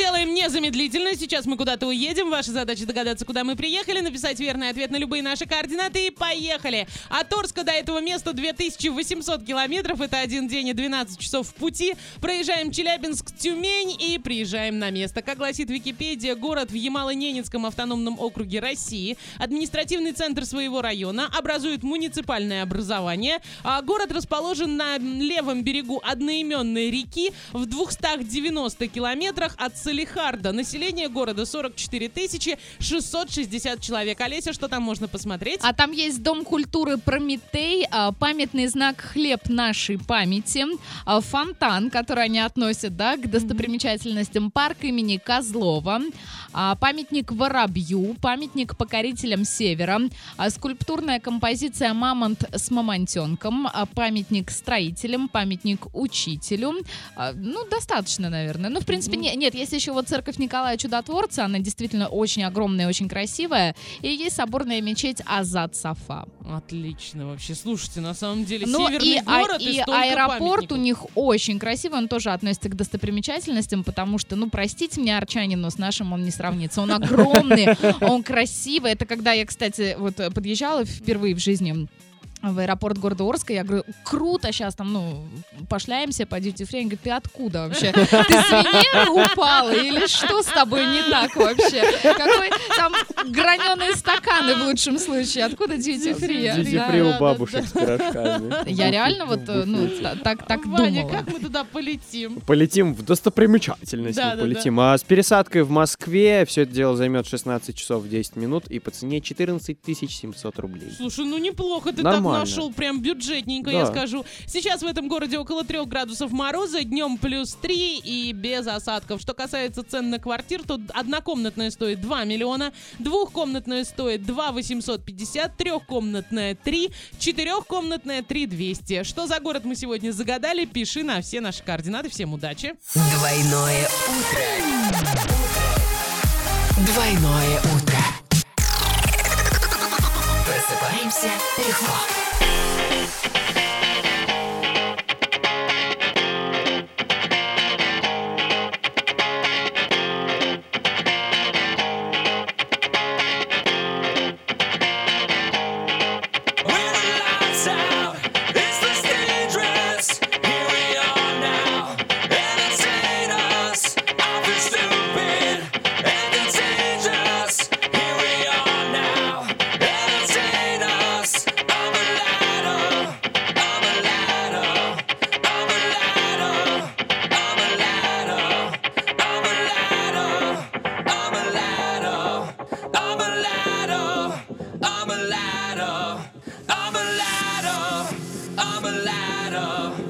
делаем незамедлительно. Сейчас мы куда-то уедем. Ваша задача догадаться, куда мы приехали, написать верный ответ на любые наши координаты и поехали. От Орска до этого места 2800 километров. Это один день и 12 часов в пути. Проезжаем Челябинск, Тюмень и приезжаем на место. Как гласит Википедия, город в Ямало-Ненецком автономном округе России. Административный центр своего района. Образует муниципальное образование. А город расположен на левом берегу одноименной реки в 290 километрах от Салихарда. Население города 44 тысячи 660 человек. Олеся, что там можно посмотреть? А там есть Дом культуры Прометей, а, памятный знак «Хлеб нашей памяти», а, фонтан, который они относят да, к достопримечательностям, парк имени Козлова, а, памятник Воробью, памятник покорителям Севера, скульптурная композиция «Мамонт с мамонтенком», памятник строителям, памятник учителю. Ну, достаточно, наверное. Ну, в принципе, не- нет, есть еще вот церковь Николая Чудотворца, она действительно очень огромная, очень красивая. И есть соборная мечеть Азат Сафа. Отлично вообще. Слушайте, на самом деле, Ну северный и, а- город и, и столько аэропорт памятников. у них очень красивый, он тоже относится к достопримечательностям, потому что, ну, простите меня, арчанин, но с нашим он не сравнится. Он огромный, он красивый. Это когда я, кстати, вот э, подъезжала впервые в жизни в аэропорт города Орска, я говорю, круто, сейчас там, ну, пошляемся по duty free. Они говорят, ты откуда вообще? Ты с Венеры упала или что с тобой не так вообще? Какой там граненые стаканы в лучшем случае? Откуда duty free? Дьюти фри у бабушек с пирожками. Я реально вот, э, ну, та- так, так Ваня, думала. как мы туда полетим? Полетим в достопримечательность. Полетим. А с пересадкой в Москве все это дело займет 16 часов 10 минут и по цене 14 700 рублей. Слушай, ну неплохо ты так нашел, прям бюджетненько, я Да. скажу. Сейчас в этом городе около 3 градусов мороза, днем плюс 3 и без осадков. Что касается цен на квартир, то однокомнатная стоит 2 миллиона, двухкомнатная стоит 2 850, трехкомнатная 3, четырехкомнатная 3 200. Что за город мы сегодня загадали, пиши на все наши координаты. Всем удачи! Двойное утро. Двойное утро. Просыпаемся легко. a ladder.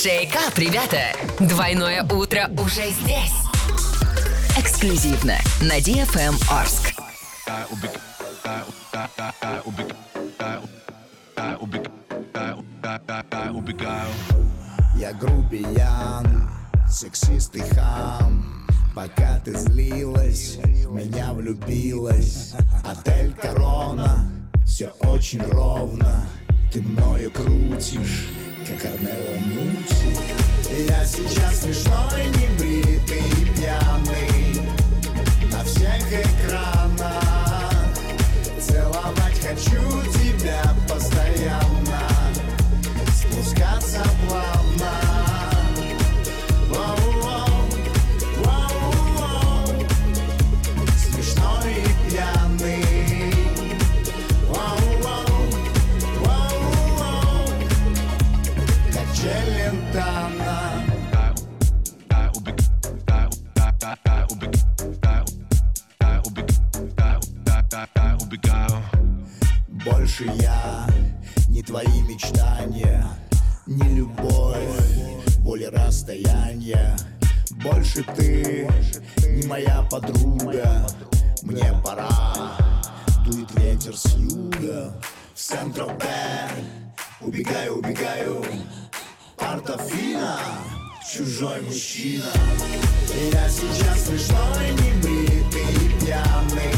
Шейкап, ребята! Двойное утро уже здесь! Эксклюзивно на DFM эм Орск. Я грубиян, сексист и хам Пока ты злилась, в меня влюбилась Отель Корона, все очень ровно Ты мною крутишь как Арнелла Мучи Я сейчас смешной, небритый пьяный. На всех экранах. убегаю, убегаю Больше я не твои мечтания Не любовь, более расстояния, Больше ты не моя подруга Мне пора, дует ветер с юга В Централ убегаю, убегаю Портофина, чужой мужчина. Я сейчас смешной, небритый и пьяный.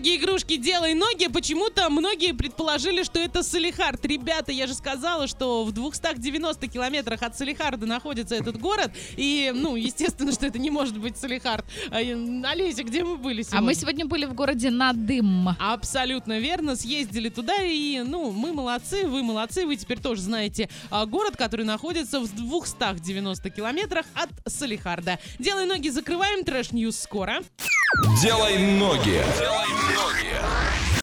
Итоги игрушки «Делай ноги». Почему-то многие предположили, что это Салехард. Ребята, я же сказала, что в 290 километрах от Салехарда находится этот город. И, ну, естественно, что это не может быть Салехард. А, Олеся, где мы были сегодня? А мы сегодня были в городе Надым. Абсолютно верно, съездили туда и, ну, мы молодцы, вы молодцы, вы теперь тоже знаете а, город, который находится в 290 километрах от Салехарда. Делай ноги, закрываем, trash news скоро. Делай ноги. Gloria.